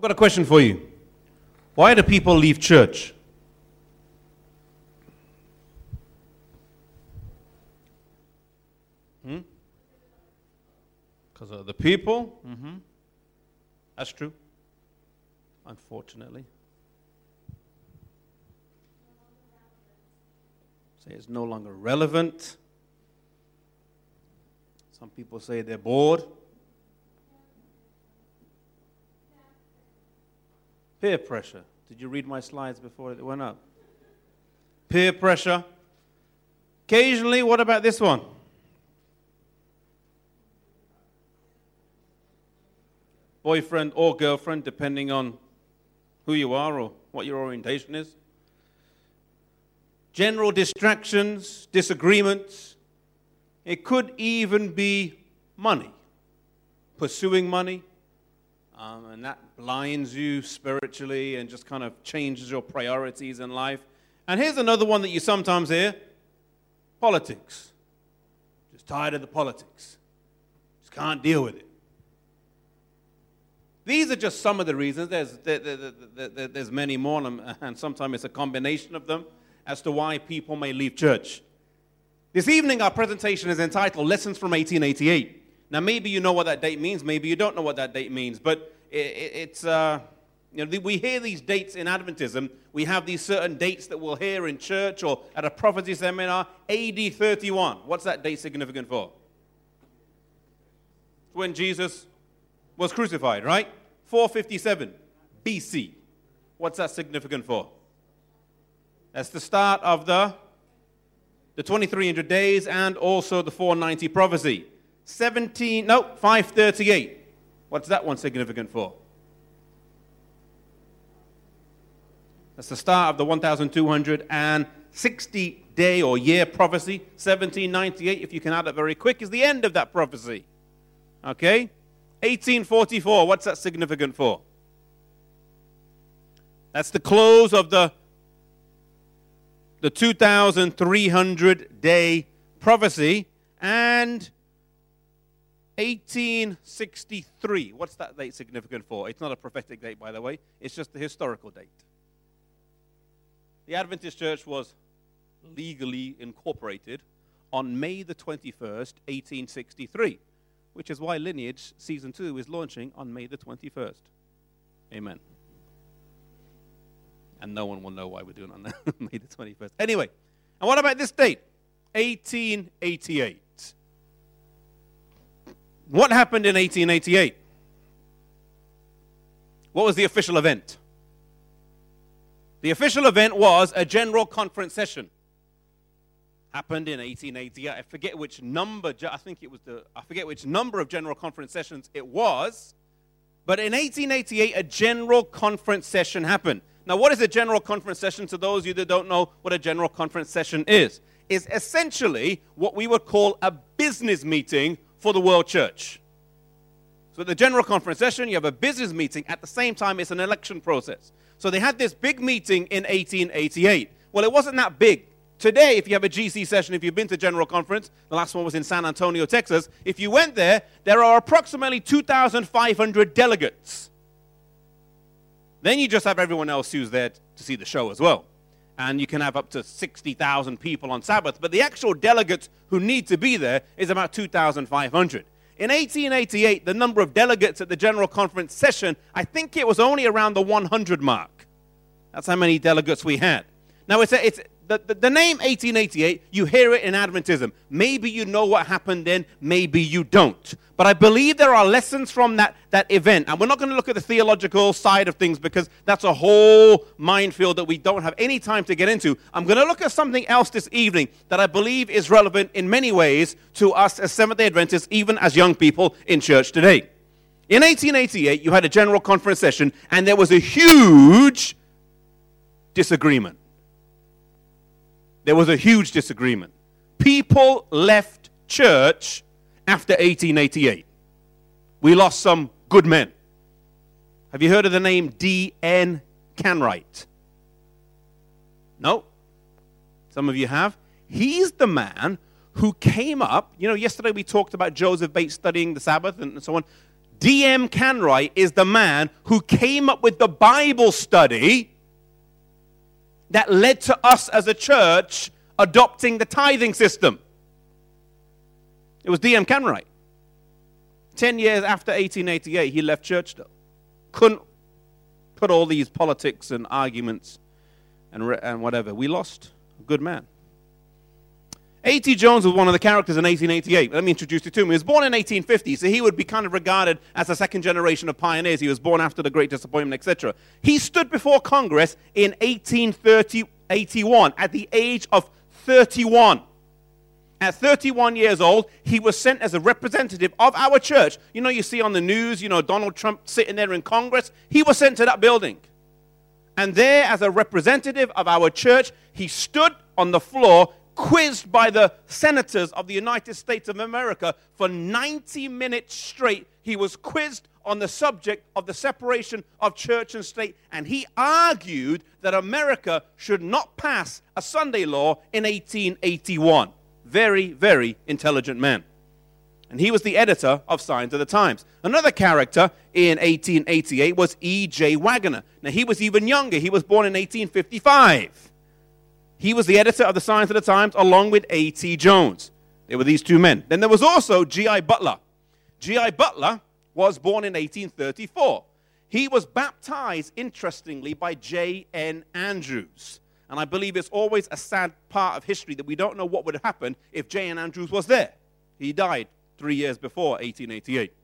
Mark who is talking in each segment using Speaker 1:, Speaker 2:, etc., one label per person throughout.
Speaker 1: I've got a question for you. Why do people leave church? Hmm? Because of the people? Mm-hmm. That's true. Unfortunately. Say it's no longer relevant. Some people say they're bored. Peer pressure. Did you read my slides before it went up? Peer pressure. Occasionally, what about this one? Boyfriend or girlfriend, depending on who you are or what your orientation is. General distractions, disagreements. It could even be money, pursuing money, um, and that blinds you spiritually and just kind of changes your priorities in life. And here's another one that you sometimes hear politics. Just tired of the politics, just can't deal with it. These are just some of the reasons. There's, there, there, there, there's many more, and sometimes it's a combination of them as to why people may leave church. This evening, our presentation is entitled Lessons from 1888. Now, maybe you know what that date means, maybe you don't know what that date means, but it, it, it's, uh, you know, we hear these dates in Adventism. We have these certain dates that we'll hear in church or at a prophecy seminar. AD 31. What's that date significant for? When Jesus was crucified, right? 457 BC. What's that significant for? That's the start of the, the 2300 days and also the 490 prophecy. 17, no, 538. What's that one significant for? That's the start of the 1260 day or year prophecy. 1798, if you can add it very quick, is the end of that prophecy. Okay? 1844, what's that significant for? That's the close of the, the 2300 day prophecy. And 1863. What's that date significant for? It's not a prophetic date, by the way, it's just the historical date. The Adventist Church was legally incorporated on May the 21st, 1863, which is why Lineage Season 2 is launching on May the 21st. Amen. And no one will know why we're doing it on May the 21st. Anyway, and what about this date? 1888. What happened in 1888? What was the official event? The official event was a general conference session. Happened in 1888. I forget which number, I think it was the, I forget which number of general conference sessions it was. But in 1888, a general conference session happened. Now, what is a general conference session? To those of you that don't know what a general conference session is, is essentially what we would call a business meeting for the world church. So, at the general conference session, you have a business meeting. At the same time, it's an election process. So, they had this big meeting in 1888. Well, it wasn't that big. Today, if you have a GC session, if you've been to General Conference, the last one was in San Antonio, Texas, if you went there, there are approximately 2,500 delegates. Then you just have everyone else who's there to see the show as well and you can have up to 60,000 people on Sabbath, but the actual delegates who need to be there is about 2,500. In 1888, the number of delegates at the General Conference session, I think it was only around the 100 mark. That's how many delegates we had. Now, it's, a, it's the, the, the, name 1888, you hear it in Adventism. Maybe you know what happened then, maybe you don't. But I believe there are lessons from that, that event. And we're not going to look at the theological side of things because that's a whole minefield that we don't have any time to get into. I'm going to look at something else this evening that I believe is relevant in many ways to us as Seventh day Adventists, even as young people in church today. In 1888, you had a general conference session, and there was a huge disagreement there was a huge disagreement. People left church after 1888. We lost some good men. Have you heard of the name D.M. Canright? No? Some of you have. He's the man who came up. You know, yesterday we talked about Joseph Bates studying the Sabbath and so on. D.M. Canright is the man who came up with the Bible study that led to us as a church adopting the tithing system. It was D.M. Canright. Ten years after 1888, he left Church, though. Couldn't put all these politics and arguments and, re- and whatever. We lost a good man. A.T. Jones was one of the characters in 1888. Let me introduce you to him. He was born in 1850, so he would be kind of regarded as a second generation of pioneers. He was born after the Great Disappointment, etc. He stood before Congress in 1881 at the age of 31. At 31 years old, he was sent as a representative of our church. You know, you see on the news, you know, Donald Trump sitting there in Congress. He was sent to that building. And there, as a representative of our church, he stood on the floor, quizzed by the senators of the United States of America for 90 minutes straight. He was quizzed on the subject of the separation of church and state, and he argued that America should not pass a Sunday law in 1881. Very, very intelligent man. And he was the editor of Signs of the Times. Another character in 1888 was E.J. Waggoner. Now, he was even younger. He was born in 1855. He was the editor of the Signs of the Times along with A.T. Jones. There were these two men. Then there was also G.I. Butler. G.I. Butler was born in 1834. He was baptized, interestingly, by J.N. Andrews. And I believe it's always a sad part of history that we don't know what would have happened if J.N. Andrews was there. He died three years before 1888.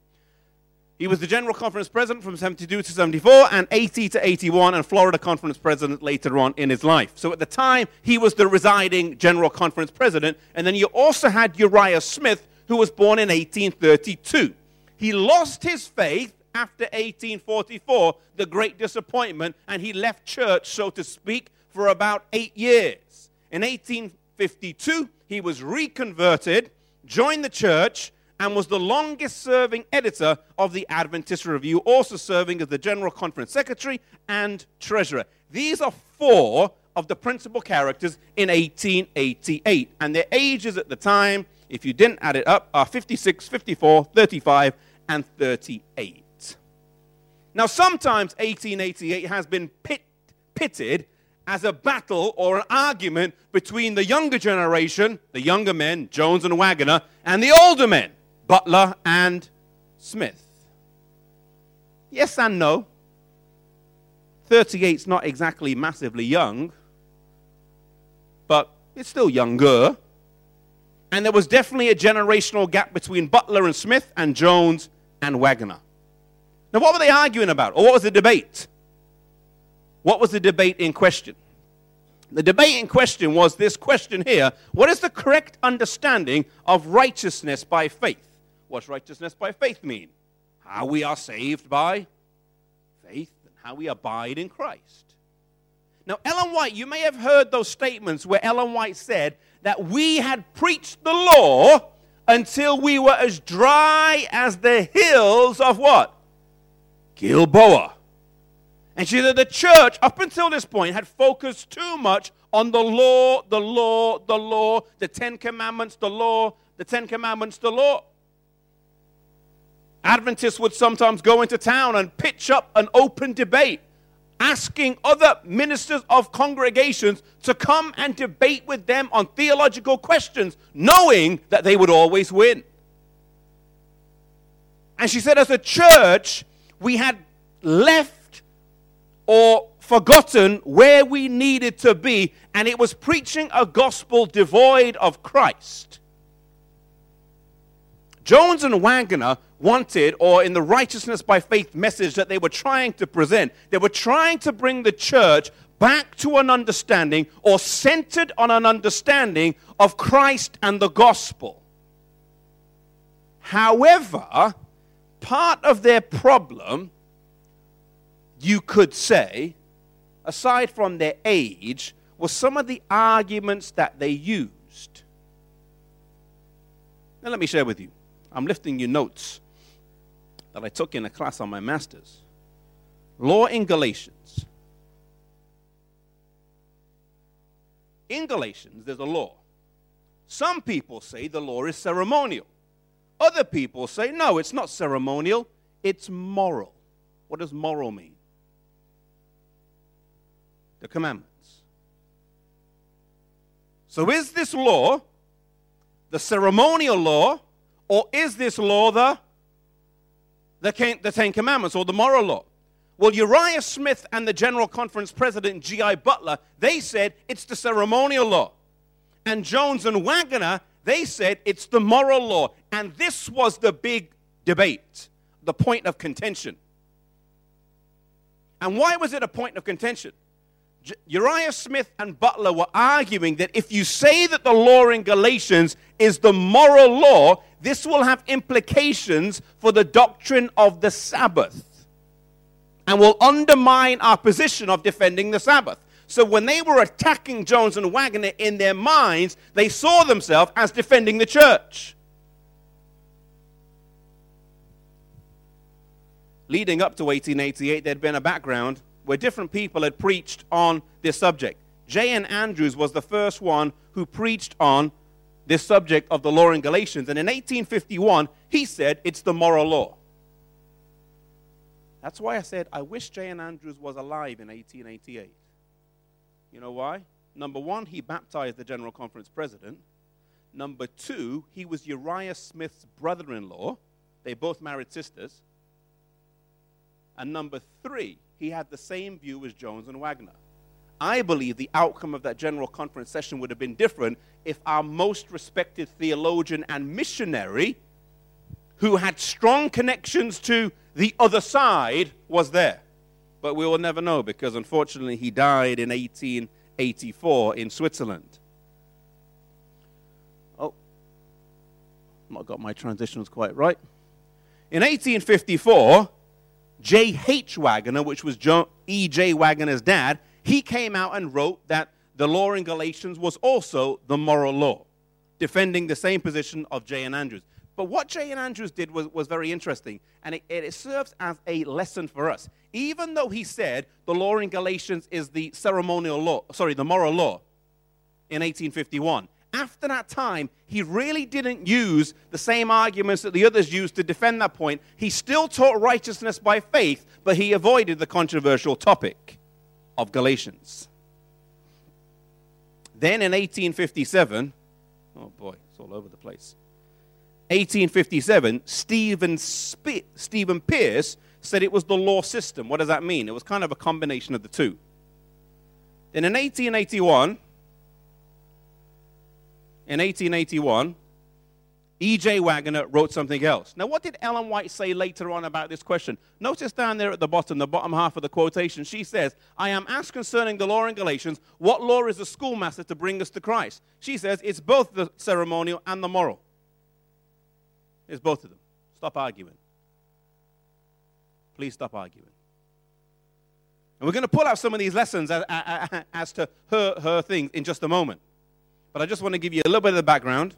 Speaker 1: He was the General Conference President from 72 to 74 and 80 to 81 and Florida Conference President later on in his life. So at the time, he was the residing General Conference President. And then you also had Uriah Smith, who was born in 1832. He lost his faith after 1844, the great disappointment, and he left church, so to speak, for about eight years. In 1852, he was reconverted, joined the church, and was the longest serving editor of the Adventist Review, also serving as the General Conference Secretary and Treasurer. These are four of the principal characters in 1888, and their ages at the time, if you didn't add it up, are 56, 54, 35, and 38. Now, sometimes 1888 has been pit, pitted as a battle or an argument between the younger generation, the younger men, Jones and Waggoner, and the older men, Butler and Smith. Yes and no. 38's not exactly massively young, but it's still younger. And there was definitely a generational gap between Butler and Smith and Jones and Waggoner. Now, what were they arguing about? Or what was the debate? What was the debate in question? The debate in question was this question here What is the correct understanding of righteousness by faith? What's righteousness by faith mean? How we are saved by faith and how we abide in Christ. Now, Ellen White, you may have heard those statements where Ellen White said that we had preached the law until we were as dry as the hills of what? Gilboa. And she said the church, up until this point, had focused too much on the law, the law, the law, the Ten Commandments, the law, the Ten Commandments, the law. Adventists would sometimes go into town and pitch up an open debate, asking other ministers of congregations to come and debate with them on theological questions, knowing that they would always win. And she said, as a church, we had left or forgotten where we needed to be, and it was preaching a gospel devoid of Christ. Jones and Waggoner wanted, or in the righteousness by faith message that they were trying to present, they were trying to bring the church back to an understanding or centered on an understanding of Christ and the gospel. However, part of their problem you could say, aside from their age, was some of the arguments that they used. Now, let me share with you. I'm lifting you notes that I took in a class on my master's. Law in Galatians. In Galatians, there's a law. Some people say the law is ceremonial. Other people say, no, it's not ceremonial, It's moral. What does moral mean? The commandments. So is this law the ceremonial law, or is this law the, the, the Ten Commandments or the moral law? Well, Uriah Smith and the General Conference President G.I. Butler, they said it's the ceremonial law. And Jones and Waggoner, they said it's the moral law. And this was the big debate, the point of contention. And why was it a point of contention? Uriah Smith and Butler were arguing that if you say that the law in Galatians is the moral law, this will have implications for the doctrine of the Sabbath and will undermine our position of defending the Sabbath. So when they were attacking Jones and Waggoner in their minds, they saw themselves as defending the church. Leading up to 1888, there'd been a background where different people had preached on this subject. J.N. Andrews was the first one who preached on this subject of the law in Galatians. And in 1851, he said it's the moral law. That's why I said I wish J.N. Andrews was alive in 1888. You know why? Number one, he baptized the General Conference president. Number two, he was Uriah Smith's brother in law. They both married sisters. And number three, he had the same view as Jones and Waggoner. I believe the outcome of that General Conference session would have been different if our most respected theologian and missionary, who had strong connections to the other side was there. But we will never know because unfortunately he died in 1884 in Switzerland. Oh, not got my transitions quite right. In 1854, J.H. Waggoner, which was E.J. Waggoner's dad, he came out and wrote that the law in Galatians was also the moral law, defending the same position of J.N. Andrews. But what J.N. Andrews did was, was very interesting, and it, it serves as a lesson for us. Even though he said the law in Galatians is the ceremonial law, sorry, the moral law in 1851, after that time, he really didn't use the same arguments that the others used to defend that point. He still taught righteousness by faith, but he avoided the controversial topic of Galatians. Then in 1857, oh boy, it's all over the place. 1857, Stephen, Stephen Pierce said it was the law system. What does that mean? It was kind of a combination of the two. Then in 1881, in 1881, E.J. Waggoner wrote something else. Now, what did Ellen White say later on about this question? Notice down there at the bottom, the bottom half of the quotation, she says, I am asked concerning the law in Galatians, what law is the schoolmaster to bring us to Christ? She says, it's both the ceremonial and the moral. It's both of them. Stop arguing. Please stop arguing. And we're going to pull out some of these lessons as, as, as to her, her things in just a moment. But I just want to give you a little bit of the background.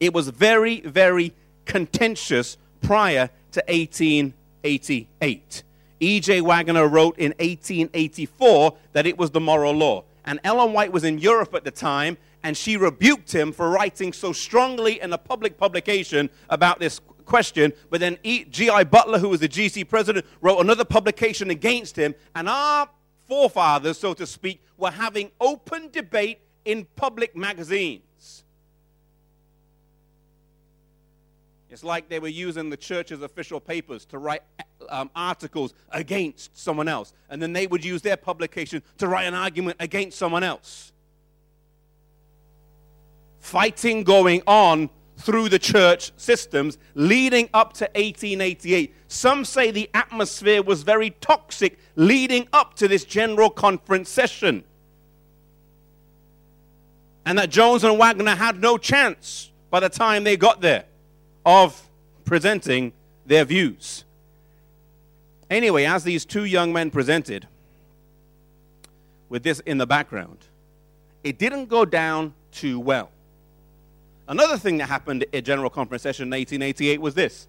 Speaker 1: It was very, very contentious prior to 1888. E.J. Waggoner wrote in 1884 that it was the moral law. And Ellen White was in Europe at the time, and she rebuked him for writing so strongly in a public publication about this question. But then G.I. Butler, who was the GC president, wrote another publication against him. And our forefathers, so to speak, were having open debate in public magazines. It's like they were using the church's official papers to write um, articles against someone else. And then they would use their publication to write an argument against someone else fighting going on through the church systems leading up to 1888. Some say the atmosphere was very toxic leading up to this general conference session. And that Jones and Waggoner had no chance by the time they got there of presenting their views. Anyway, as these two young men presented, with this in the background, it didn't go down too well. Another thing that happened at General Conference session in 1888 was this.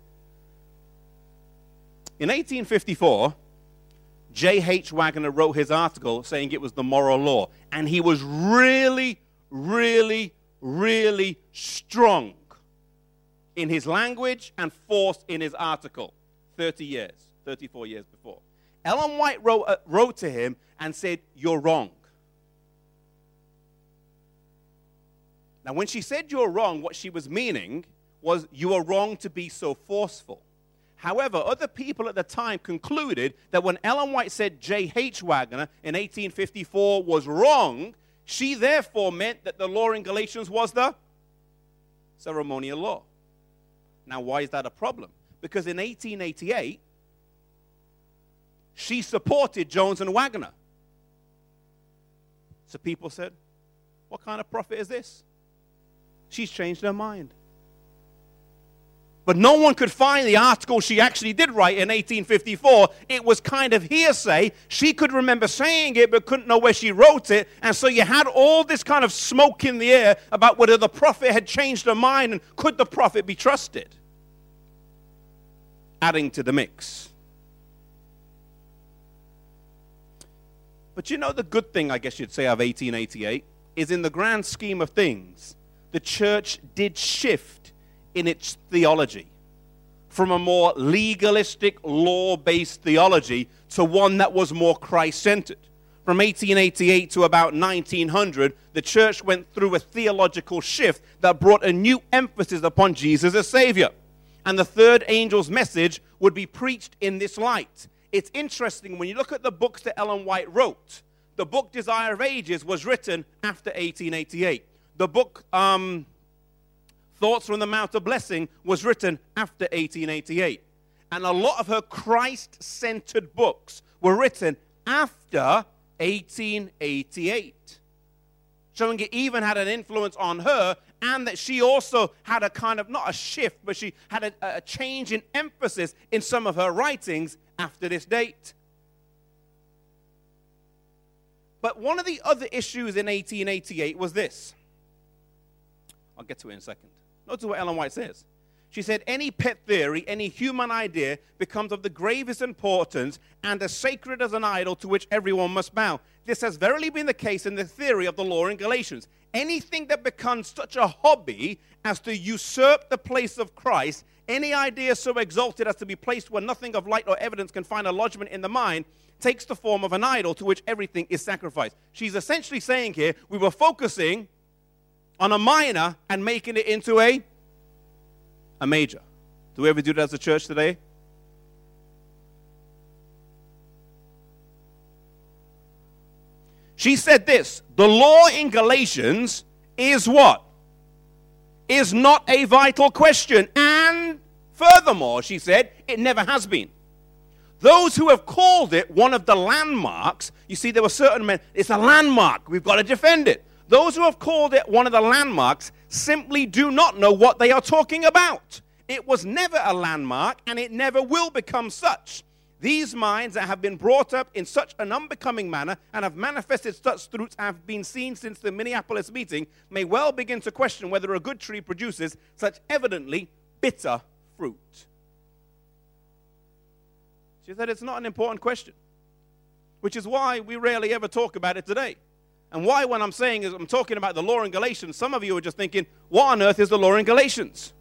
Speaker 1: In 1854, J.H. Waggoner wrote his article saying it was the moral law. And he was really, really, really strong in his language and force in his article. 30 years, 34 years before. Ellen White wrote, uh, wrote to him and said, You're wrong. Now, when she said you're wrong, what she was meaning was you are wrong to be so forceful. However, other people at the time concluded that when Ellen White said J.H. Waggoner in 1854 was wrong, she therefore meant that the law in Galatians was the ceremonial law. Now, why is that a problem? Because in 1888, she supported Jones and Waggoner. So people said, What kind of prophet is this? She's changed her mind. But no one could find the article she actually did write in 1854. It was kind of hearsay. She could remember saying it, but couldn't know where she wrote it. And so you had all this kind of smoke in the air about whether the prophet had changed her mind and could the prophet be trusted. Adding to the mix. But you know, the good thing, I guess you'd say, of 1888 is in the grand scheme of things, the church did shift in its theology from a more legalistic, law based theology to one that was more Christ centered. From 1888 to about 1900, the church went through a theological shift that brought a new emphasis upon Jesus as Savior. And the third angel's message would be preached in this light. It's interesting when you look at the books that Ellen White wrote, the book Desire of Ages was written after 1888. The book um, Thoughts from the Mount of Blessing was written after 1888. And a lot of her Christ centered books were written after 1888. Showing it even had an influence on her, and that she also had a kind of, not a shift, but she had a, a change in emphasis in some of her writings after this date. But one of the other issues in 1888 was this. I'll get to it in a second. Notice what Ellen White says. She said, Any pet theory, any human idea becomes of the gravest importance and as sacred as an idol to which everyone must bow. This has verily been the case in the theory of the law in Galatians. Anything that becomes such a hobby as to usurp the place of Christ, any idea so exalted as to be placed where nothing of light or evidence can find a lodgment in the mind, takes the form of an idol to which everything is sacrificed. She's essentially saying here, we were focusing on a minor and making it into a, a major. Do we ever do that as a church today? She said this the law in Galatians is what? Is not a vital question. And furthermore, she said, it never has been. Those who have called it one of the landmarks, you see, there were certain men, it's a landmark, we've got to defend it. Those who have called it one of the landmarks simply do not know what they are talking about. It was never a landmark, and it never will become such. These minds that have been brought up in such an unbecoming manner and have manifested such fruits have been seen since the Minneapolis meeting may well begin to question whether a good tree produces such evidently bitter fruit. She said it's not an important question, which is why we rarely ever talk about it today. And why, when I'm saying is I'm talking about the law in Galatians, some of you are just thinking, what on earth is the law in Galatians?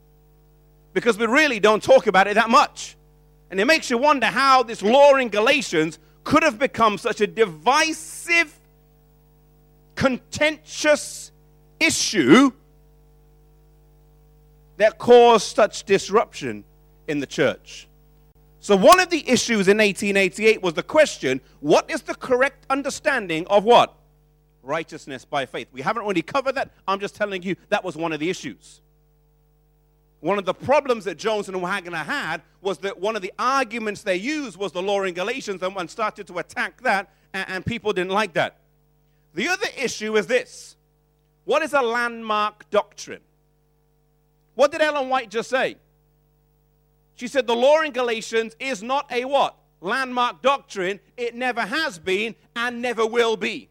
Speaker 1: Because we really don't talk about it that much. And it makes you wonder how this law in Galatians could have become such a divisive, contentious issue that caused such disruption in the church. So, one of the issues in 1888 was the question what is the correct understanding of what? Righteousness by faith. We haven't really covered that. I'm just telling you that was one of the issues. One of the problems that Jones and Waggoner had was that one of the arguments they used was the law in Galatians, and one started to attack that, and, and people didn't like that. The other issue is this what is a landmark doctrine? What did Ellen White just say? She said the law in Galatians is not a what? Landmark doctrine. It never has been and never will be.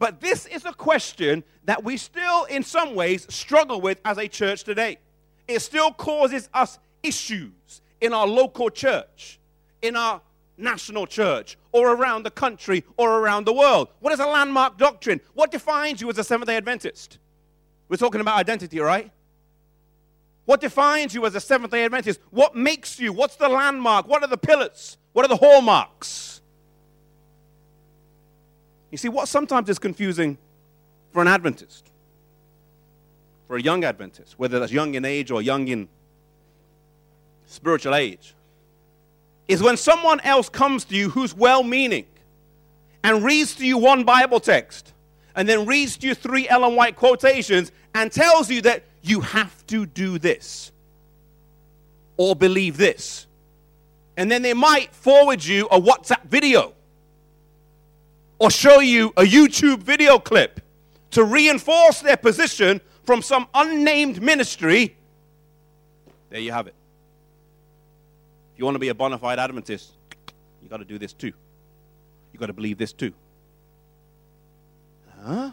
Speaker 1: But this is a question that we still, in some ways, struggle with as a church today. It still causes us issues in our local church, in our national church, or around the country, or around the world. What is a landmark doctrine? What defines you as a Seventh day Adventist? We're talking about identity, right? What defines you as a Seventh day Adventist? What makes you? What's the landmark? What are the pillars? What are the hallmarks? You see, what sometimes is confusing for an Adventist, for a young Adventist, whether that's young in age or young in spiritual age, is when someone else comes to you who's well meaning and reads to you one Bible text and then reads to you three Ellen White quotations and tells you that you have to do this or believe this. And then they might forward you a WhatsApp video or show you a YouTube video clip to reinforce their position from some unnamed ministry. There you have it. If you want to be a bona fide Adventist, you got to do this too. You got to believe this too. Huh?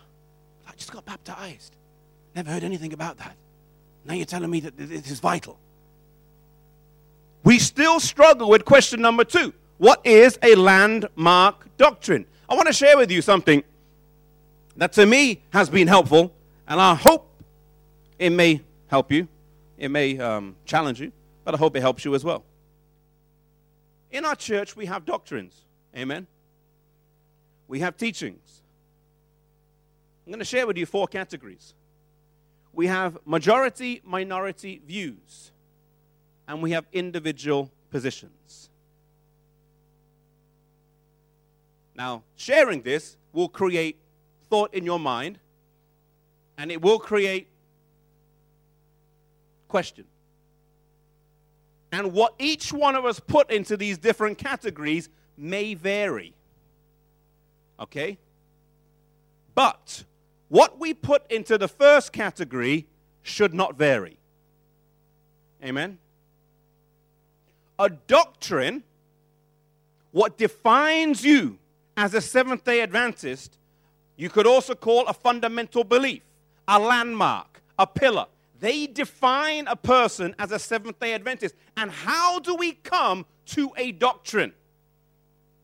Speaker 1: I just got baptized. Never heard anything about that. Now you're telling me that this is vital. We still struggle with question number two What is a landmark doctrine? I want to share with you something that to me has been helpful, and I hope it may help you. It may um, challenge you, but I hope it helps you as well. In our church, we have doctrines. Amen. We have teachings. I'm going to share with you four categories. We have majority minority views, and we have individual positions. Now, sharing this will create thought in your mind, and it will create question. And what each one of us put into these different categories may vary. Okay? But what we put into the first category should not vary. Amen? A doctrine, what defines you as a Seventh day Adventist, you could also call a fundamental belief, a landmark, a pillar. They define a person as a Seventh day Adventist. And how do we come to a doctrine?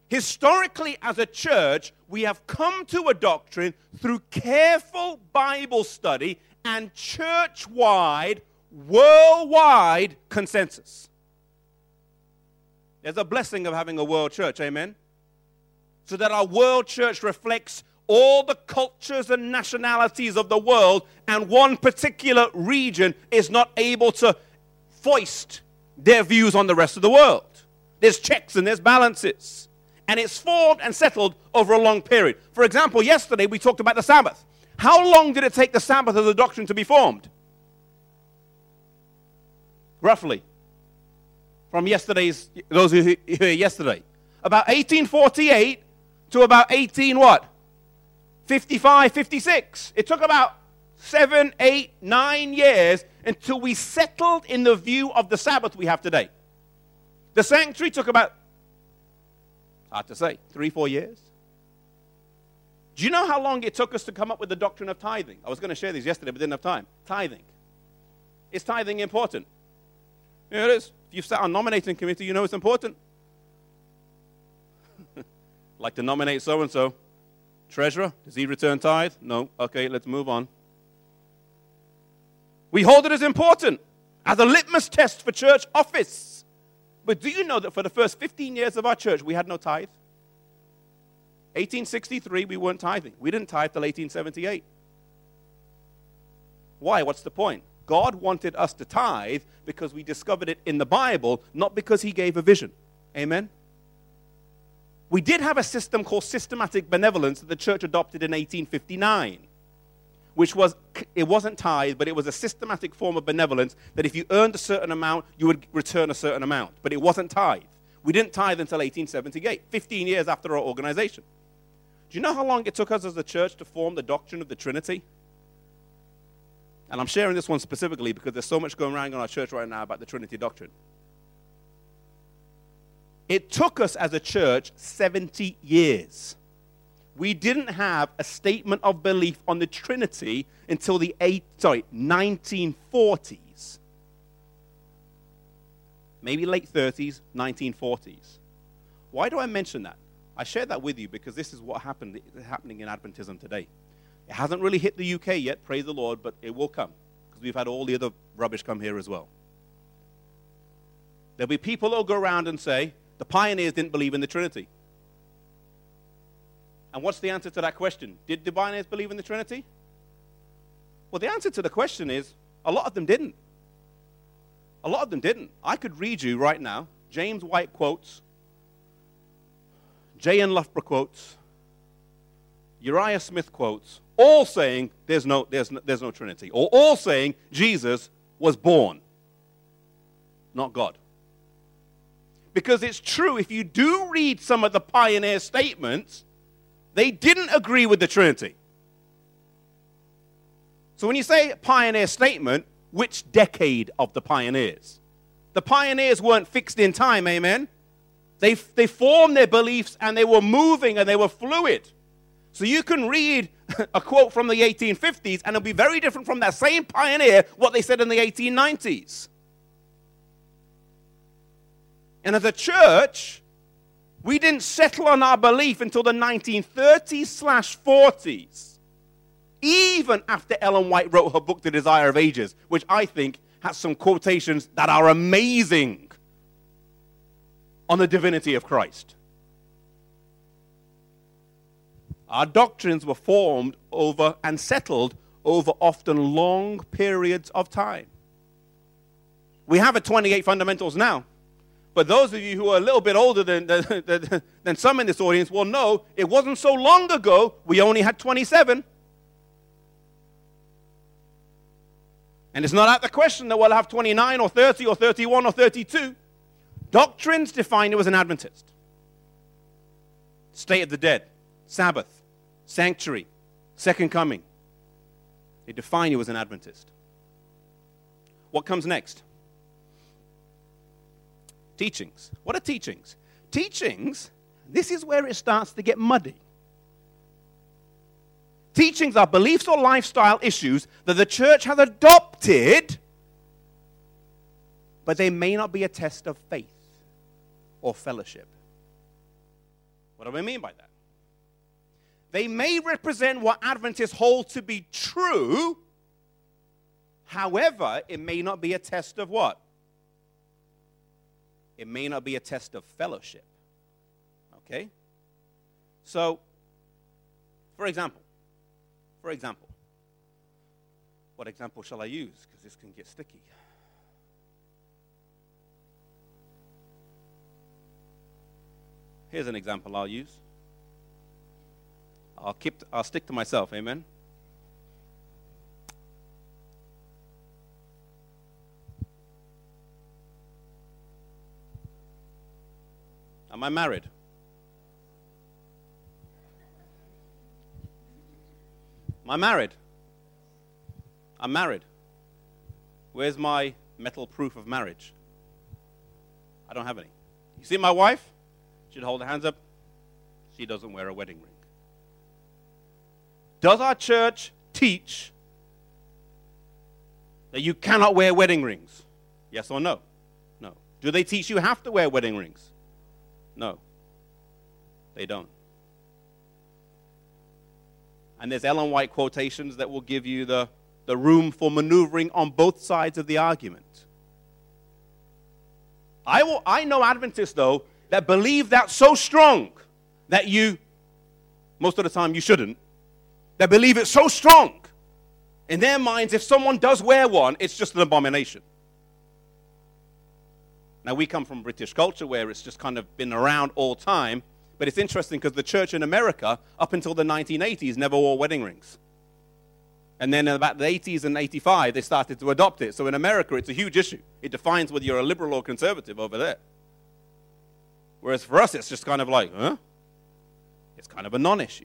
Speaker 1: Historically, as a church, we have come to a doctrine through careful Bible study and church wide, worldwide consensus. There's a blessing of having a world church, amen? So that our world church reflects all the cultures and nationalities of the world, and one particular region is not able to foist their views on the rest of the world. There's checks and there's balances and it's formed and settled over a long period. For example, yesterday we talked about the Sabbath. How long did it take the Sabbath as a doctrine to be formed? Roughly. From yesterday's, those who here yesterday. About 1848 to about 18 what? 55, 56. It took about seven, eight, nine years until we settled in the view of the Sabbath we have today. The sanctuary took about Hard to say. Three, four years? Do you know how long it took us to come up with the doctrine of tithing? I was going to share this yesterday, but didn't have time. Tithing. Is tithing important? Yeah, it is. If you've sat on nominating committee, you know it's important. Like to nominate so and so. Treasurer, does he return tithe? No. Okay, let's move on. We hold it as important, as a litmus test for church office. But do you know that for the first 15 years of our church, we had no tithe? 1863, we weren't tithing. We didn't tithe till 1878. Why? What's the point? God wanted us to tithe because we discovered it in the Bible, not because He gave a vision. Amen? We did have a system called systematic benevolence that the church adopted in 1859 which was, it wasn't tithe, but it was a systematic form of benevolence that if you earned a certain amount, you would return a certain amount. But it wasn't tithe. We didn't tithe until 1878, 15 years after our organization. Do you know how long it took us as a church to form the doctrine of the Trinity? And I'm sharing this one specifically because there's so much going around in our church right now about the Trinity doctrine. It took us as a church 70 years we didn't have a statement of belief on the Trinity until the eight, sorry, 1940s. Maybe late 30s, 1940s. Why do I mention that? I share that with you because this is what happened happening in Adventism today. It hasn't really hit the UK yet, praise the Lord, but it will come. because we've had all the other rubbish come here as well. There'll be people who'll go around and say, the pioneers didn't believe in the Trinity. And what's the answer to that question? Did the pioneers believe in the Trinity? Well, the answer to the question is a lot of them didn't. A lot of them didn't. I could read you right now James White quotes, J.N. Loughborough quotes, Uriah Smith quotes, all saying there's no, there's no, there's no Trinity, or all saying Jesus was born, not God. Because it's true, if you do read some of the pioneer statements, they didn't agree with the Trinity. So when you say pioneer statement, which decade of the pioneers? The pioneers weren't fixed in time, amen? They, they formed their beliefs and they were moving and they were fluid. So you can read a quote from the 1850s and it'll be very different from that same pioneer what they said in the 1890s. And as a church, we didn't settle on our belief until the 1930s slash 40s, even after Ellen White wrote her book, The Desire of Ages, which I think has some quotations that are amazing on the divinity of Christ. Our doctrines were formed over and settled over often long periods of time. We have a 28 fundamentals now. But those of you who are a little bit older than, than, than some in this audience will know it wasn't so long ago we only had 27. And it's not out the question that we'll have 29 or 30 or 31 or 32. Doctrines define you as an Adventist. State of the dead, Sabbath, sanctuary, second coming. They define you as an Adventist. What comes next? Teachings. What are teachings? Teachings, this is where it starts to get muddy. Teachings are beliefs or lifestyle issues that the church has adopted, but they may not be a test of faith or fellowship. What do I mean by that? They may represent what Adventists hold to be true. However, it may not be a test of what? It may not be a test of fellowship. Okay? So, for example, for example, what example shall I use? Because this can get sticky. Here's an example I'll use. I'll, keep, I'll stick to myself, amen? Am married. I married? Am I married? I'm married. Where's my metal proof of marriage? I don't have any. You see my wife? She'd hold her hands up. She doesn't wear a wedding ring. Does our church teach that you cannot wear wedding rings? Yes or no? No. Do they teach you have to wear wedding rings? No, they don't. And there's Ellen White quotations that will give you the, the room for maneuvering on both sides of the argument. I, will, I know Adventists, though, that believe that so strong that you, most of the time, you shouldn't, that believe it so strong in their minds, if someone does wear one, it's just an abomination. Now, we come from British culture where it's just kind of been around all time, but it's interesting because the church in America, up until the 1980s, never wore wedding rings. And then in about the 80s and 85, they started to adopt it. So in America, it's a huge issue. It defines whether you're a liberal or conservative over there. Whereas for us, it's just kind of like, huh? It's kind of a non issue.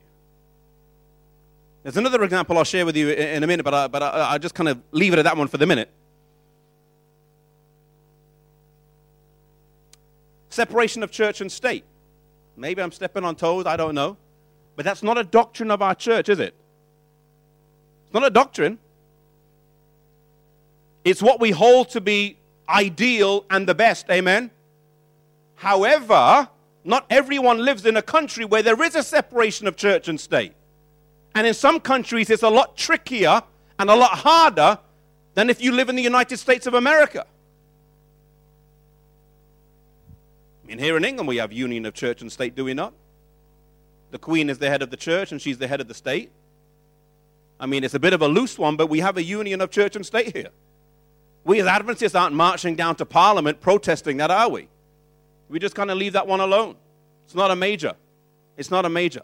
Speaker 1: There's another example I'll share with you in a minute, but, I, but I, I'll just kind of leave it at that one for the minute. Separation of church and state. Maybe I'm stepping on toes, I don't know. But that's not a doctrine of our church, is it? It's not a doctrine. It's what we hold to be ideal and the best. Amen? However, not everyone lives in a country where there is a separation of church and state. And in some countries, it's a lot trickier and a lot harder than if you live in the United States of America. I mean, here in England, we have union of church and state, do we not? The Queen is the head of the church and she's the head of the state. I mean, it's a bit of a loose one, but we have a union of church and state here. We as Adventists aren't marching down to Parliament protesting that, are we? We just kind of leave that one alone. It's not a major. It's not a major.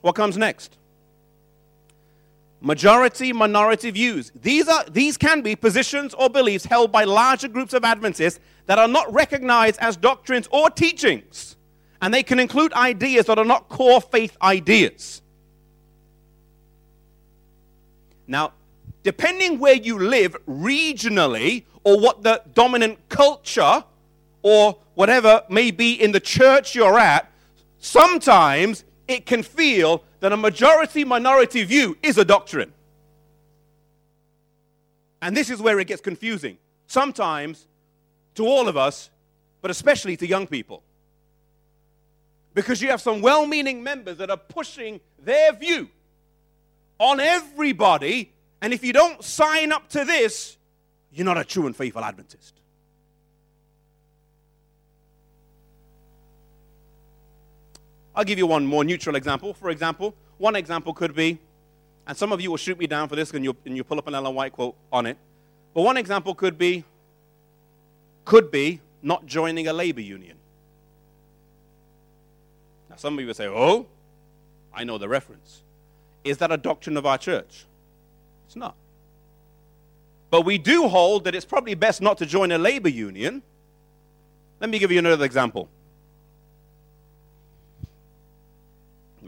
Speaker 1: What comes next? Majority minority views. These, are, these can be positions or beliefs held by larger groups of Adventists that are not recognized as doctrines or teachings. And they can include ideas that are not core faith ideas. Now, depending where you live regionally or what the dominant culture or whatever may be in the church you're at, sometimes it can feel that a majority minority view is a doctrine. And this is where it gets confusing. Sometimes to all of us, but especially to young people. Because you have some well meaning members that are pushing their view on everybody, and if you don't sign up to this, you're not a true and faithful Adventist. I'll give you one more neutral example. For example, one example could be, and some of you will shoot me down for this and you and you pull up an Ellen White quote on it, but one example could be, could be not joining a labor union. Now, some of you will say, oh, I know the reference. Is that a doctrine of our church? It's not. But we do hold that it's probably best not to join a labor union. Let me give you another example.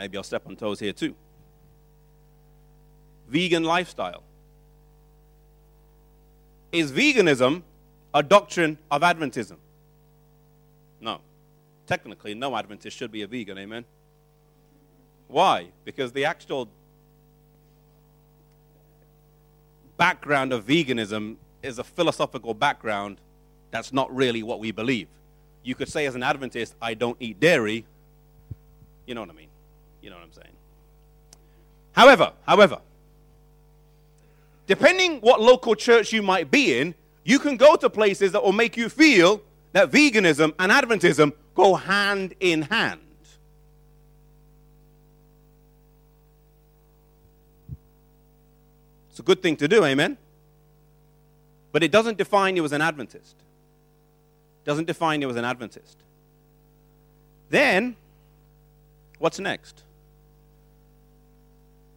Speaker 1: Maybe I'll step on toes here too. Vegan lifestyle. Is veganism a doctrine of Adventism? No. Technically, no Adventist should be a vegan, amen? Why? Because the actual background of veganism is a philosophical background that's not really what we believe. You could say, as an Adventist, I don't eat dairy. You know what I mean? You know what I'm saying? However, however, depending what local church you might be in, you can go to places that will make you feel that veganism and Adventism go hand in hand. It's a good thing to do, amen? But it doesn't define you as an Adventist. It doesn't define you as an Adventist. Then, what's next?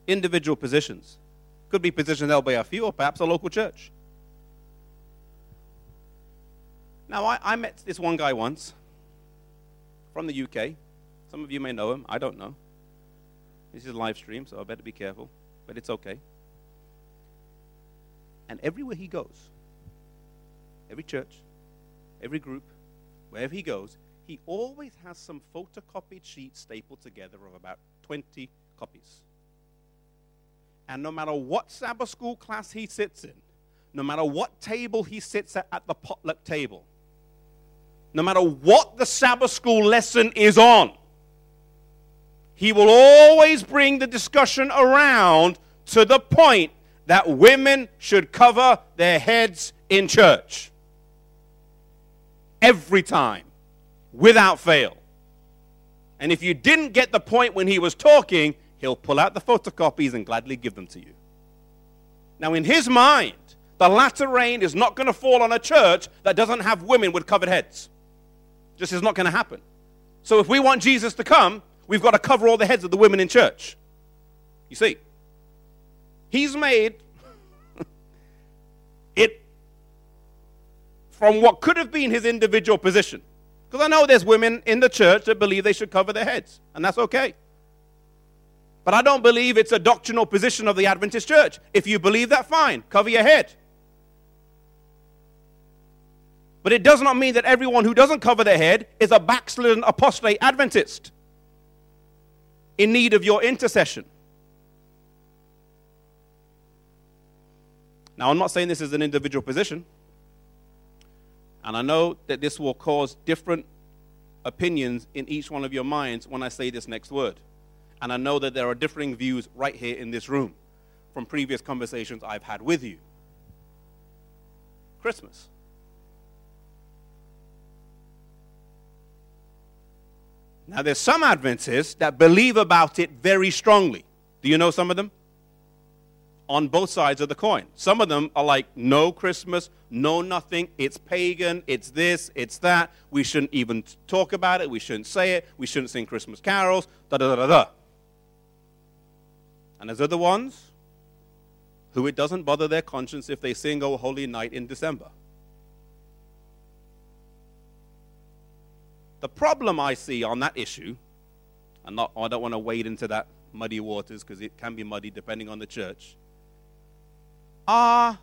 Speaker 1: Individual positions. Could be positions held by a few or perhaps a local church. Now, I, I met this one guy once from the UK. Some of you may know him. I don't know. This is a live stream, so I better be careful. But it's okay. And everywhere he goes, every church, every group, wherever he goes, he always has some photocopied sheets stapled together of about 20 copies. And no matter what Sabbath school class he sits in, no matter what table he sits at at the potluck table, no matter what the Sabbath school lesson is on, he will always bring the discussion around to the point that women should cover their heads in church. Every time, without fail. And if you didn't get the point when he was talking, he'll pull out the photocopies and gladly give them to you. Now, in his mind, the latter rain is not going to fall on a church that doesn't have women with covered heads. Just is not going to happen. So, if we want Jesus to come, we've got to cover all the heads of the women in church. You see, he's made it from what could have been his individual position. Because I know there's women in the church that believe they should cover their heads, and that's okay. But I don't believe it's a doctrinal position of the Adventist church. If you believe that, fine, cover your head. But it does not mean that everyone who doesn't cover their head is a backslidden apostate Adventist in need of your intercession. Now, I'm not saying this is an individual position. And I know that this will cause different opinions in each one of your minds when I say this next word. And I know that there are differing views right here in this room from previous conversations I've had with you. Christmas. Now, there's some Adventists that believe about it very strongly. Do you know some of them? On both sides of the coin. Some of them are like, no Christmas, no nothing, it's pagan, it's this, it's that. We shouldn't even talk about it, we shouldn't say it, we shouldn't sing Christmas carols, da da da da. And there's other ones who it doesn't bother their conscience if they sing O Holy Night in December. The problem I see on that issue, and not, I don't want to wade into that muddy waters because it can be muddy depending on the church, are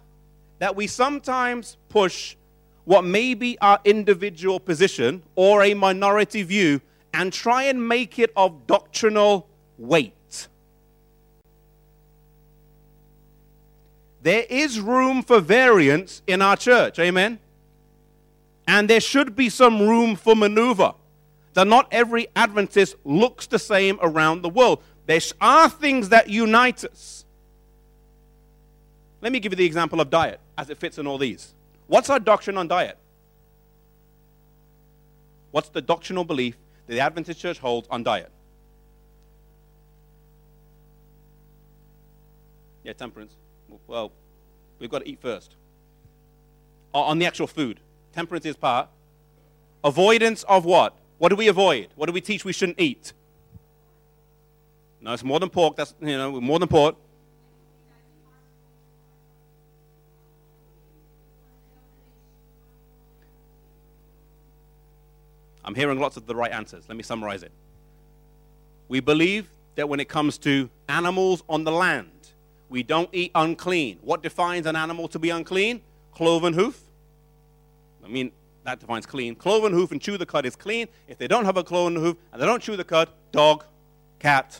Speaker 1: that we sometimes push what may be our individual position or a minority view and try and make it of doctrinal weight. There is room for variance in our church, amen? And there should be some room for maneuver. That not every Adventist looks the same around the world. There are things that unite us. Let me give you the example of diet as it fits in all these. What's our doctrine on diet? What's the doctrinal belief that the Adventist church holds on diet? Yeah, temperance. Well, we've got to eat first. On the actual food. Temperance is part. Avoidance of what? What do we avoid? What do we teach we shouldn't eat? No, it's more than pork. That's, you know, more than pork. I'm hearing lots of the right answers. Let me summarize it. We believe that when it comes to animals on the land, we don't eat unclean. What defines an animal to be unclean? Cloven hoof. I mean, that defines clean. Cloven hoof and chew the cud is clean. If they don't have a cloven hoof and they don't chew the cud, dog, cat,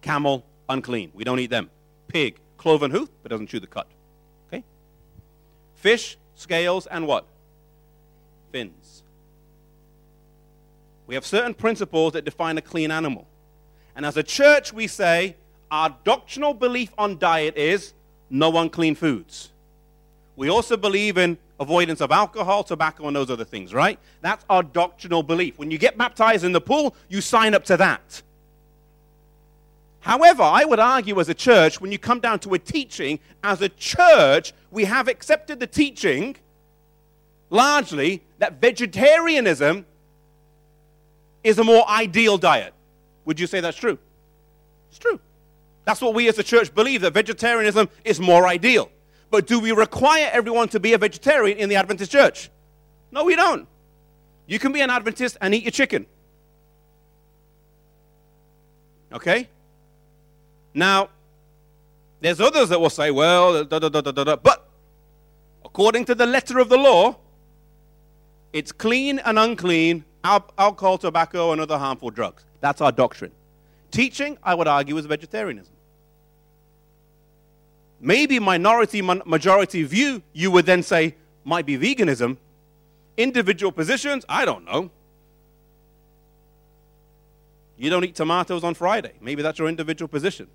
Speaker 1: camel, unclean. We don't eat them. Pig, cloven hoof, but doesn't chew the cud. Okay? Fish, scales, and what? Fins. We have certain principles that define a clean animal. And as a church, we say our doctrinal belief on diet is no unclean foods. We also believe in avoidance of alcohol, tobacco, and those other things, right? That's our doctrinal belief. When you get baptized in the pool, you sign up to that. However, I would argue as a church, when you come down to a teaching, as a church, we have accepted the teaching largely that vegetarianism is a more ideal diet. Would you say that's true? It's true. That's what we as a church believe that vegetarianism is more ideal. But do we require everyone to be a vegetarian in the Adventist church? No, we don't. You can be an Adventist and eat your chicken. Okay? Now, there's others that will say, well, da, da, da, but according to the letter of the law, it's clean and unclean alcohol, tobacco, and other harmful drugs. That's our doctrine. Teaching, I would argue, is vegetarianism. Maybe minority majority view, you would then say, might be veganism. Individual positions, I don't know. You don't eat tomatoes on Friday. Maybe that's your individual position.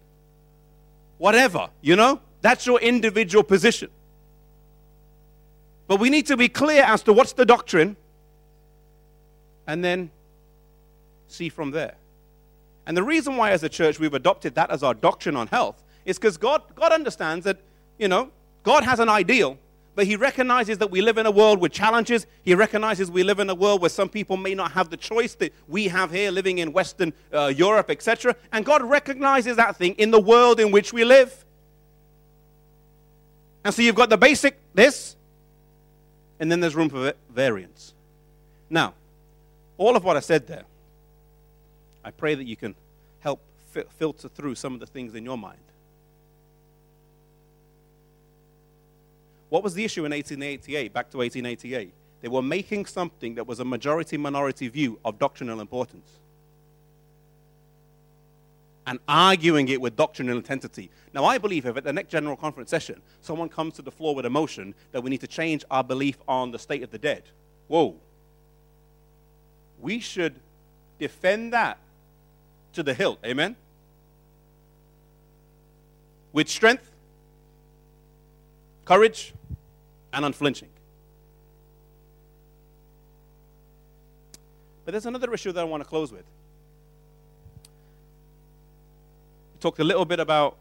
Speaker 1: Whatever, you know? That's your individual position. But we need to be clear as to what's the doctrine and then see from there. And the reason why, as a church, we've adopted that as our doctrine on health is because God, God understands that, you know, God has an ideal, but He recognizes that we live in a world with challenges. He recognizes we live in a world where some people may not have the choice that we have here living in Western uh, Europe, etc. And God recognizes that thing in the world in which we live. And so you've got the basic, this, and then there's room for variance. Now, all of what I said there, I pray that you can help filter through some of the things in your mind. What was the issue in 1888, back to 1888? They were making something that was a majority minority view of doctrinal importance and arguing it with doctrinal intensity. Now, I believe if at the next General Conference session someone comes to the floor with a motion that we need to change our belief on the state of the dead, whoa, we should defend that to the hilt. Amen? With strength, courage, and unflinching. But there's another issue that I want to close with. We talked a little bit about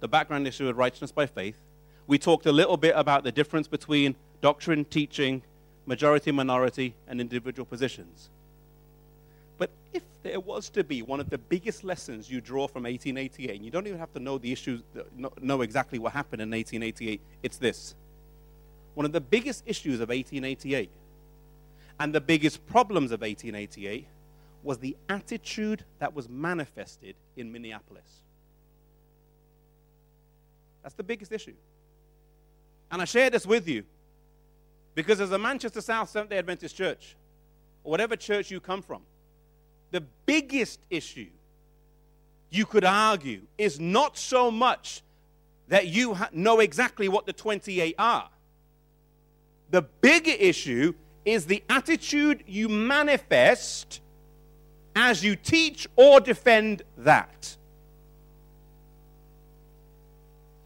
Speaker 1: the background issue of righteousness by faith. We talked a little bit about the difference between doctrine, teaching, majority, minority, and individual positions. But if there was to be one of the biggest lessons you draw from 1888, and you don't even have to know the issues, know exactly what happened in 1888, it's this. One of the biggest issues of 1888 and the biggest problems of 1888 was the attitude that was manifested in Minneapolis. That's the biggest issue. And I share this with you because as a Manchester South Seventh day Adventist church, or whatever church you come from, the biggest issue you could argue is not so much that you know exactly what the 28 are. The bigger issue is the attitude you manifest as you teach or defend that.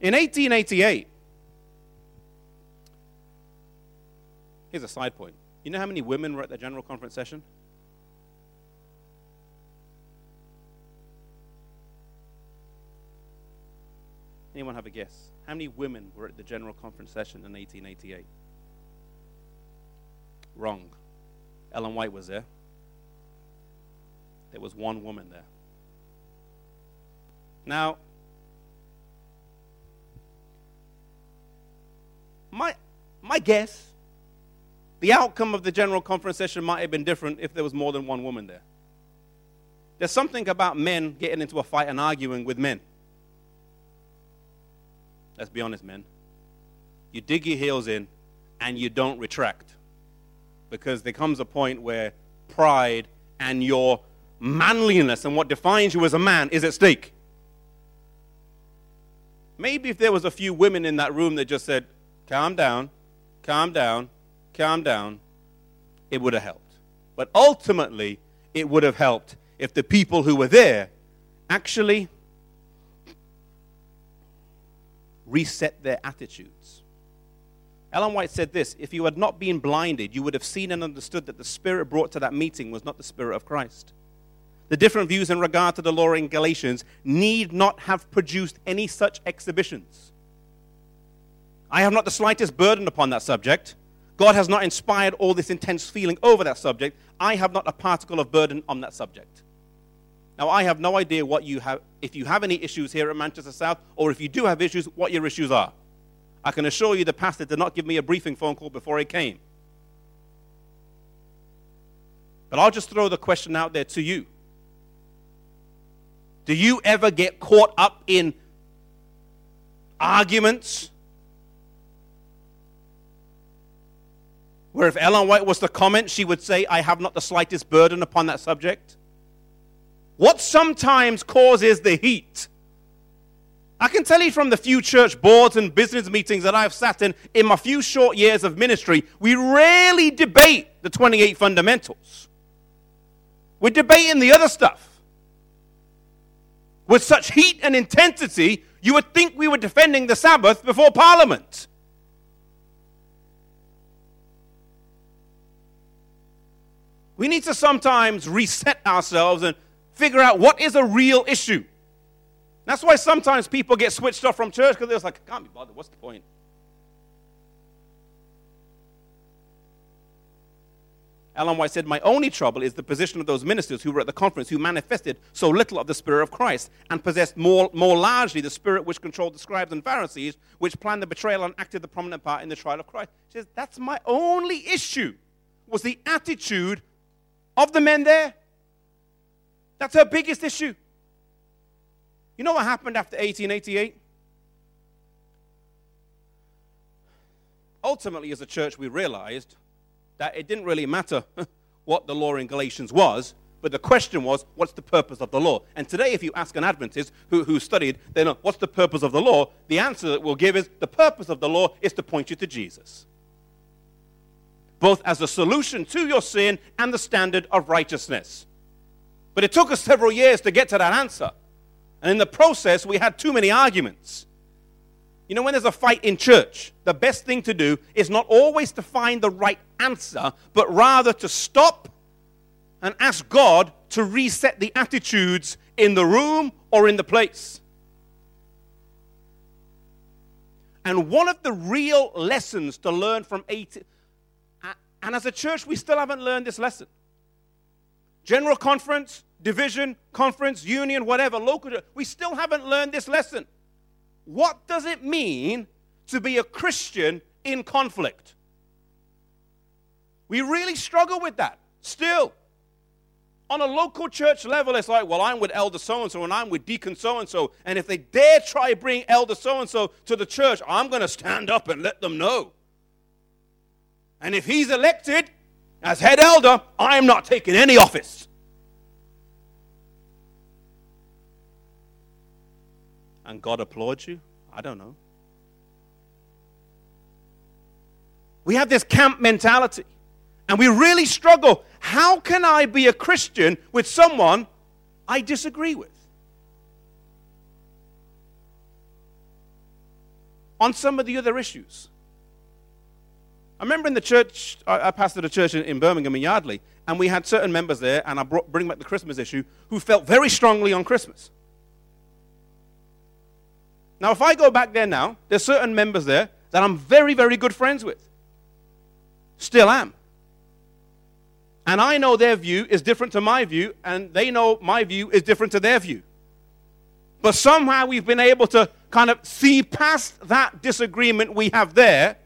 Speaker 1: In 1888, here's a side point. You know how many women were at the General Conference session? Anyone have a guess? How many women were at the General Conference session in 1888? Wrong. Ellen White was there. There was one woman there. Now, my, my guess, the outcome of the General Conference session might have been different if there was more than one woman there. There's something about men getting into a fight and arguing with men. Let's be honest, men. You dig your heels in and you don't retract because there comes a point where pride and your manliness and what defines you as a man is at stake. Maybe if there was a few women in that room that just said, calm down, calm down, calm down, it would have helped. But ultimately, it would have helped if the people who were there actually reset their attitudes. Ellen White said this If you had not been blinded, you would have seen and understood that the spirit brought to that meeting was not the spirit of Christ. The different views in regard to the law in Galatians need not have produced any such exhibitions. I have not the slightest burden upon that subject. God has not inspired all this intense feeling over that subject. I have not a particle of burden on that subject. Now, I have no idea what you have, if you have any issues here at Manchester South, or if you do have issues, what your issues are. I can assure you the pastor did not give me a briefing phone call before he came. But I'll just throw the question out there to you. Do you ever get caught up in arguments? Where if Ellen White was to comment, she would say, I have not the slightest burden upon that subject. What sometimes causes the heat I can tell you from the few church boards and business meetings that I've sat in in my few short years of ministry, we rarely debate the 28 fundamentals. We're debating the other stuff. With such heat and intensity, you would think we were defending the Sabbath before Parliament. We need to sometimes reset ourselves and figure out what is a real issue. That's why sometimes people get switched off from church because they're like, I can't be bothered. What's the point? Ellen White said, My only trouble is the position of those ministers who were at the conference who manifested so little of the Spirit of Christ and possessed more, more largely the Spirit which controlled the scribes and Pharisees, which planned the betrayal and acted the prominent part in the trial of Christ. She says, That's my only issue, was the attitude of the men there. That's her biggest issue. You know what happened after 1888? Ultimately, as a church, we realized that it didn't really matter what the law in Galatians was, but the question was, what's the purpose of the law? And today, if you ask an Adventist who, who studied, they know, what's the purpose of the law? The answer that we'll give is, the purpose of the law is to point you to Jesus. Both as a solution to your sin and the standard of righteousness. But it took us several years to get to that answer. And in the process, we had too many arguments. You know, when there's a fight in church, the best thing to do is not always to find the right answer, but rather to stop and ask God to reset the attitudes in the room or in the place. And one of the real lessons to learn from 18, and as a church, we still haven't learned this lesson. General conference, division, conference, union, whatever, local, we still haven't learned this lesson. What does it mean to be a Christian in conflict? We really struggle with that still. On a local church level, it's like, well, I'm with elder so and so and I'm with deacon so and so. And if they dare try bring elder so and so to the church, I'm going to stand up and let them know. And if he's elected as head elder, I'm not taking any office. And God applauds you? I don't know. We have this camp mentality. And we really struggle. How can I be a Christian with someone I disagree with? On some of the other issues. I remember in the church, I, pastored a church in, in, Birmingham in Yardley, and we had certain members there, and I brought, bring back the Christmas issue, who felt very strongly on Christmas. Now, if I go back there now, there's certain members there that I'm very, very good friends with. Still am. And I know their view is different to my view, and they know my view is different to their view. But somehow we've been able to kind of see past that disagreement we have there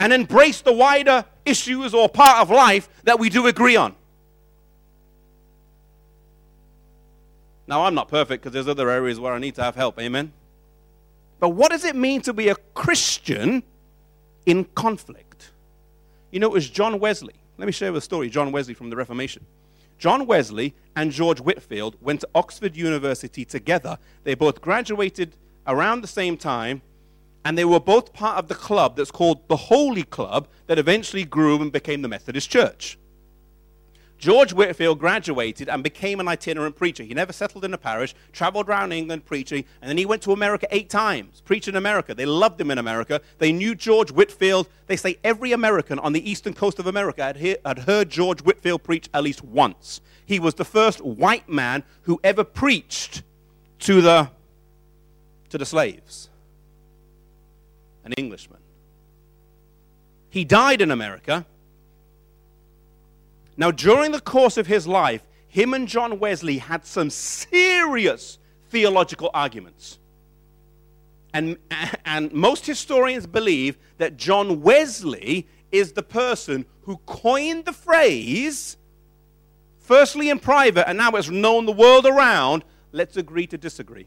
Speaker 1: and embrace the wider issues or part of life that we do agree on. Now, I'm not perfect because there's other areas where I need to have help. Amen? But what does it mean to be a Christian in conflict? You know, it was John Wesley. Let me share a story John Wesley from the Reformation. John Wesley and George Whitefield went to Oxford University together. They both graduated around the same time, and they were both part of the club that's called the Holy Club that eventually grew and became the Methodist Church. George Whitefield graduated and became an itinerant preacher. He never settled in a parish, traveled around England preaching, and then he went to America eight times, preaching in America. They loved him in America. They knew George Whitefield. They say every American on the eastern coast of America had, he- had heard George Whitefield preach at least once. He was the first white man who ever preached to the, to the slaves, an Englishman. He died in America now, during the course of his life, him and John Wesley had some serious theological arguments. And, and most historians believe that John Wesley is the person who coined the phrase, firstly in private, and now it's known the world around let's agree to disagree.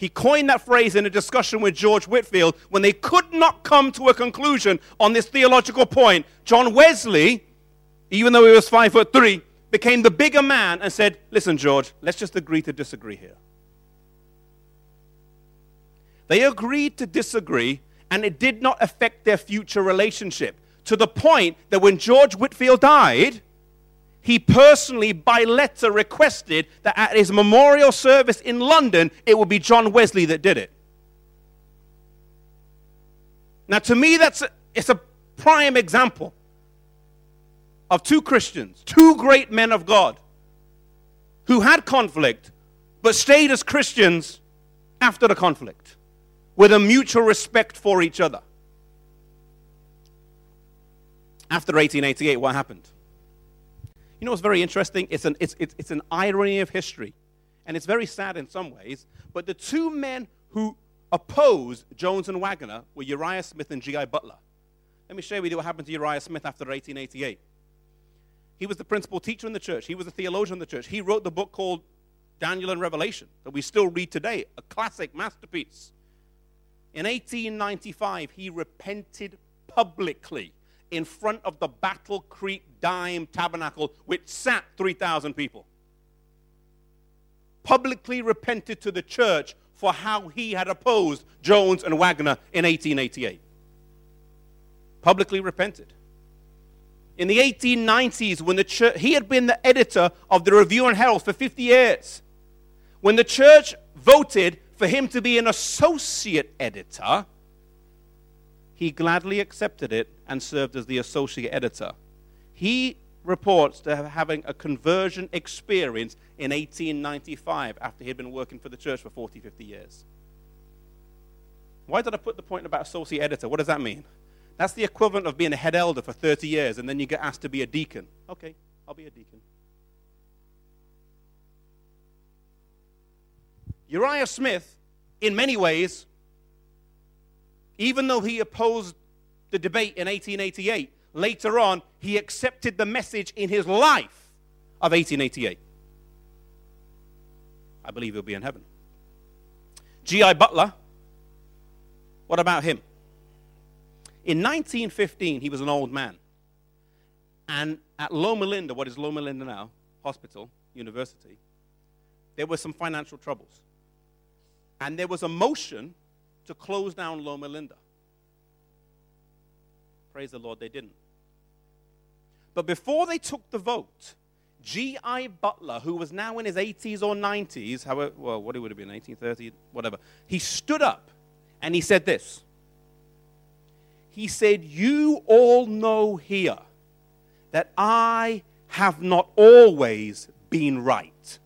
Speaker 1: He coined that phrase in a discussion with George Whitefield when they could not come to a conclusion on this theological point. John Wesley, even though he was five foot three, became the bigger man and said, Listen, George, let's just agree to disagree here. They agreed to disagree, and it did not affect their future relationship to the point that when George Whitefield died, he personally, by letter, requested that at his memorial service in London, it would be John Wesley that did it. Now, to me, that's a, it's a prime example of two Christians, two great men of God, who had conflict, but stayed as Christians after the conflict, with a mutual respect for each other. After 1888, what happened? You know what's very interesting? It's an, it's, it's, it's an irony of history. And it's very sad in some ways. But the two men who opposed Jones and Waggoner were Uriah Smith and G.I. Butler. Let me share with you what happened to Uriah Smith after 1888. He was the principal teacher in the church, he was a theologian in the church. He wrote the book called Daniel and Revelation that we still read today, a classic masterpiece. In 1895, he repented publicly in front of the Battle Creek Dime Tabernacle, which sat 3,000 people. Publicly repented to the church for how he had opposed Jones and Waggoner in 1888. Publicly repented. In the 1890s, when the church, he had been the editor of the Review and Herald for 50 years. When the church voted for him to be an associate editor, he gladly accepted it and served as the associate editor. He reports to having a conversion experience in 1895 after he had been working for the church for 40, 50 years. Why did I put the point about associate editor? What does that mean? That's the equivalent of being a head elder for 30 years and then you get asked to be a deacon. Okay, I'll be a deacon. Uriah Smith, in many ways, even though he opposed the debate in 1888, later on, he accepted the message in his life of 1888. I believe he'll be in heaven. G.I. Butler, what about him? In 1915, he was an old man. And at Loma Linda, what is Loma Linda now? Hospital, university, there were some financial troubles. And there was a motion to close down Loma Linda. Praise the Lord, they didn't. But before they took the vote, G.I. Butler, who was now in his 80s or 90s, however, well, what it would have been, 1830, whatever, he stood up and he said this. He said, You all know here that I have not always been right.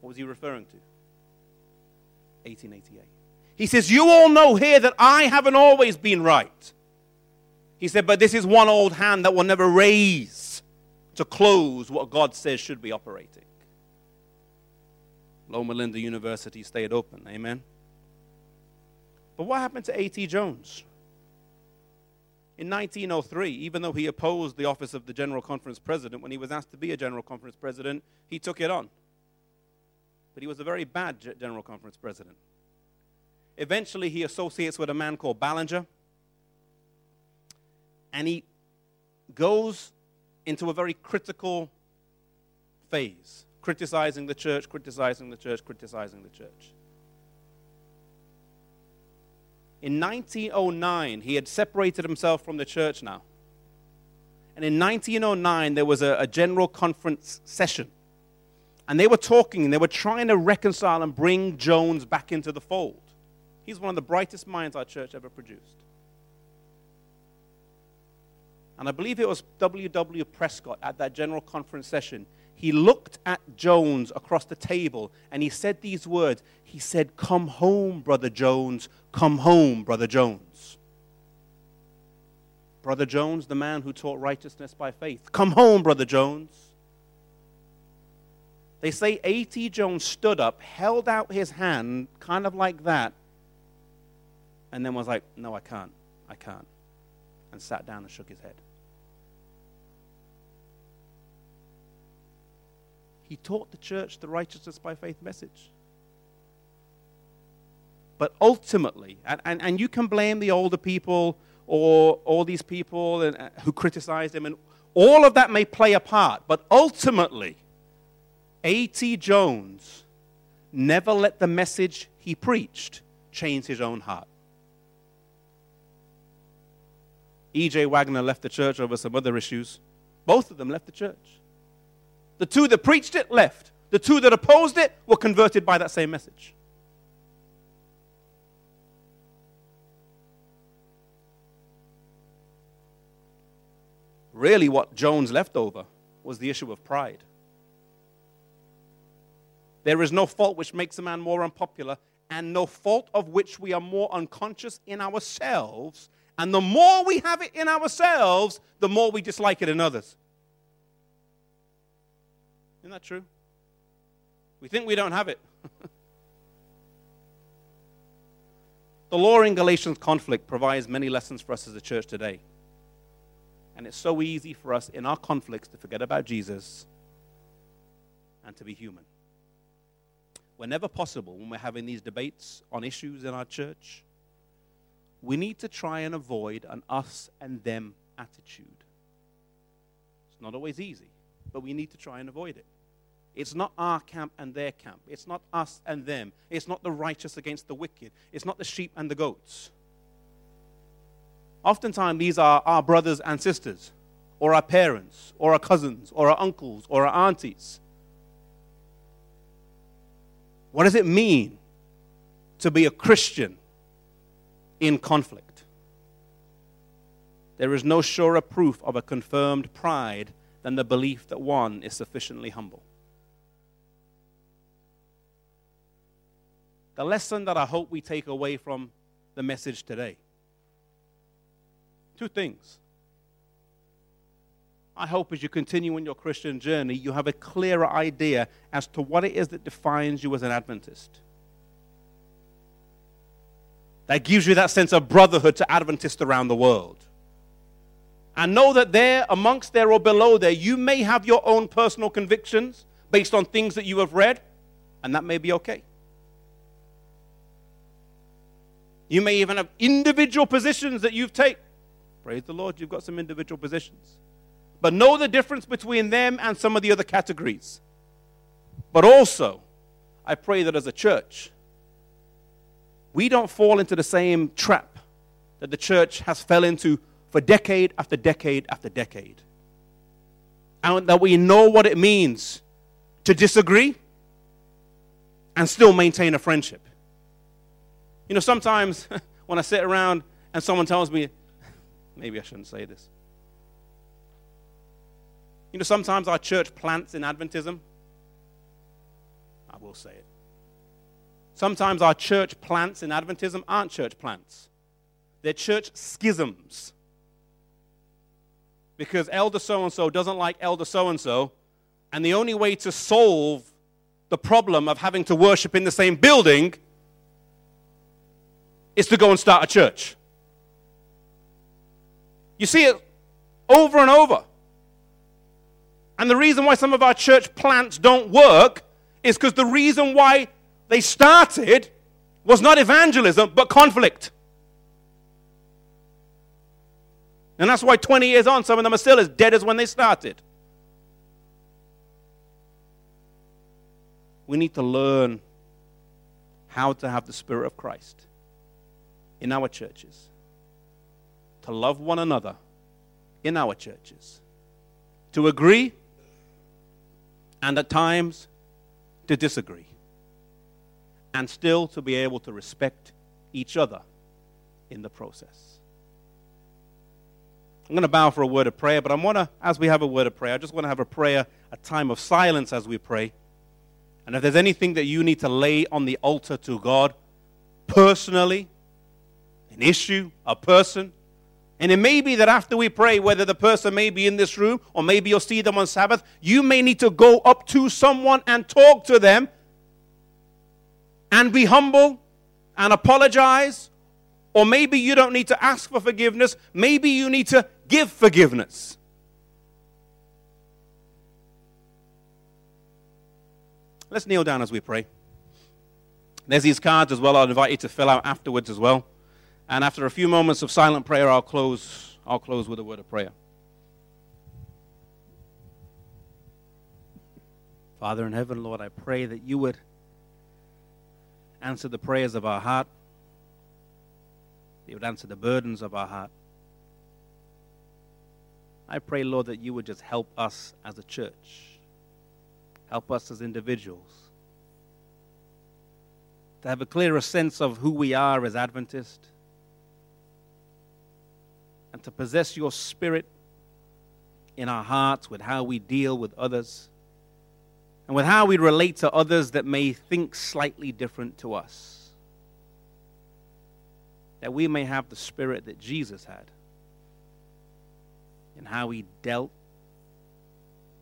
Speaker 1: What was he referring to? 1888. He says, You all know here that I haven't always been right. He said, But this is one old hand that will never raise to close what God says should be operating. Loma Linda University stayed open. Amen. But what happened to A.T. Jones? In 1903, even though he opposed the office of the General Conference President, when he was asked to be a General Conference President, he took it on. But he was a very bad General Conference President. Eventually, he associates with a man called Ballenger, and he goes into a very critical phase, criticizing the church, criticizing the church, criticizing the church. In 1909, he had separated himself from the church now. And in 1909, there was a, a general conference session. And they were talking and they were trying to reconcile and bring Jones back into the fold. He's one of the brightest minds our church ever produced. And I believe it was W.W. Prescott at that general conference session. He looked at Jones across the table and he said these words. He said, Come home, Brother Jones. Come home, Brother Jones. Brother Jones, the man who taught righteousness by faith. Come home, Brother Jones. They say A.T. Jones stood up, held out his hand, kind of like that, and then was like, No, I can't. I can't. And sat down and shook his head. He taught the church the righteousness by faith message. But ultimately, and, and, and you can blame the older people or all these people and, uh, who criticized him, and all of that may play a part, but ultimately, A.T. Jones never let the message he preached change his own heart. E.J. Waggoner left the church over some other issues. Both of them left the church. The two that preached it left. The two that opposed it were converted by that same message. Really, what Jones left over was the issue of pride. There is no fault which makes a man more unpopular, and no fault of which we are more unconscious in ourselves. And the more we have it in ourselves, the more we dislike it in others. Isn't that true? We think we don't have it. the law in Galatians conflict provides many lessons for us as a church today. And it's so easy for us in our conflicts to forget about Jesus and to be human. Whenever possible, when we're having these debates on issues in our church, we need to try and avoid an us and them attitude. It's not always easy, but we need to try and avoid it. It's not our camp and their camp. It's not us and them. It's not the righteous against the wicked. It's not the sheep and the goats. Oftentimes, these are our brothers and sisters, or our parents, or our cousins, or our uncles, or our aunties. What does it mean to be a Christian in conflict? There is no surer proof of a confirmed pride than the belief that one is sufficiently humble. The lesson that I hope we take away from the message today two things. I hope as you continue on your Christian journey, you have a clearer idea as to what it is that defines you as an Adventist. That gives you that sense of brotherhood to Adventists around the world. And know that there, amongst there or below there, you may have your own personal convictions based on things that you have read, and that may be okay. You may even have individual positions that you've taken. Praise the Lord, you've got some individual positions. But know the difference between them and some of the other categories. But also, I pray that as a church, we don't fall into the same trap that the church has fell into for decade after decade after decade. And that we know what it means to disagree and still maintain a friendship. You know, sometimes when I sit around and someone tells me, maybe I shouldn't say this. You know, sometimes our church plants in Adventism. I will say it. Sometimes our church plants in Adventism aren't church plants, they're church schisms. Because elder so and so doesn't like elder so and so, and the only way to solve the problem of having to worship in the same building is to go and start a church. You see it over and over. And the reason why some of our church plants don't work is because the reason why they started was not evangelism, but conflict. And that's why 20 years on, some of them are still as dead as when they started. We need to learn how to have the Spirit of Christ in our churches, to love one another in our churches, to agree and at times to disagree, and still to be able to respect each other in the process. I'm going to bow for a word of prayer, but I want to, as we have a word of prayer, I just want to have a prayer, a time of silence as we pray. And if there's anything that you need to lay on the altar to God personally, an issue, a person, and it may be that after we pray, whether the person may be in this room or maybe you'll see them on Sabbath, you may need to go up to someone and talk to them and be humble and apologize. Or maybe you don't need to ask for forgiveness. Maybe you need to give forgiveness. Let's kneel down as we pray. There's these cards as well. I'll invite you to fill out afterwards as well. And after a few moments of silent prayer, I'll close, I'll close with a word of prayer. Father in heaven, Lord, I pray that you would answer the prayers of our heart, you would answer the burdens of our heart. I pray, Lord, that you would just help us as a church, help us as individuals to have a clearer sense of who we are as Adventists and to possess your spirit in our hearts with how we deal with others and with how we relate to others that may think slightly different to us. That we may have the spirit that Jesus had in how he dealt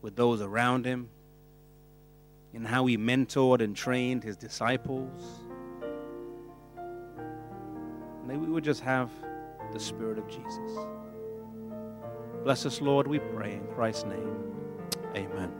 Speaker 1: with those around him, in how he mentored and trained his disciples. May we would just have the Spirit of Jesus. Bless us, Lord, we pray in Christ's name. Amen.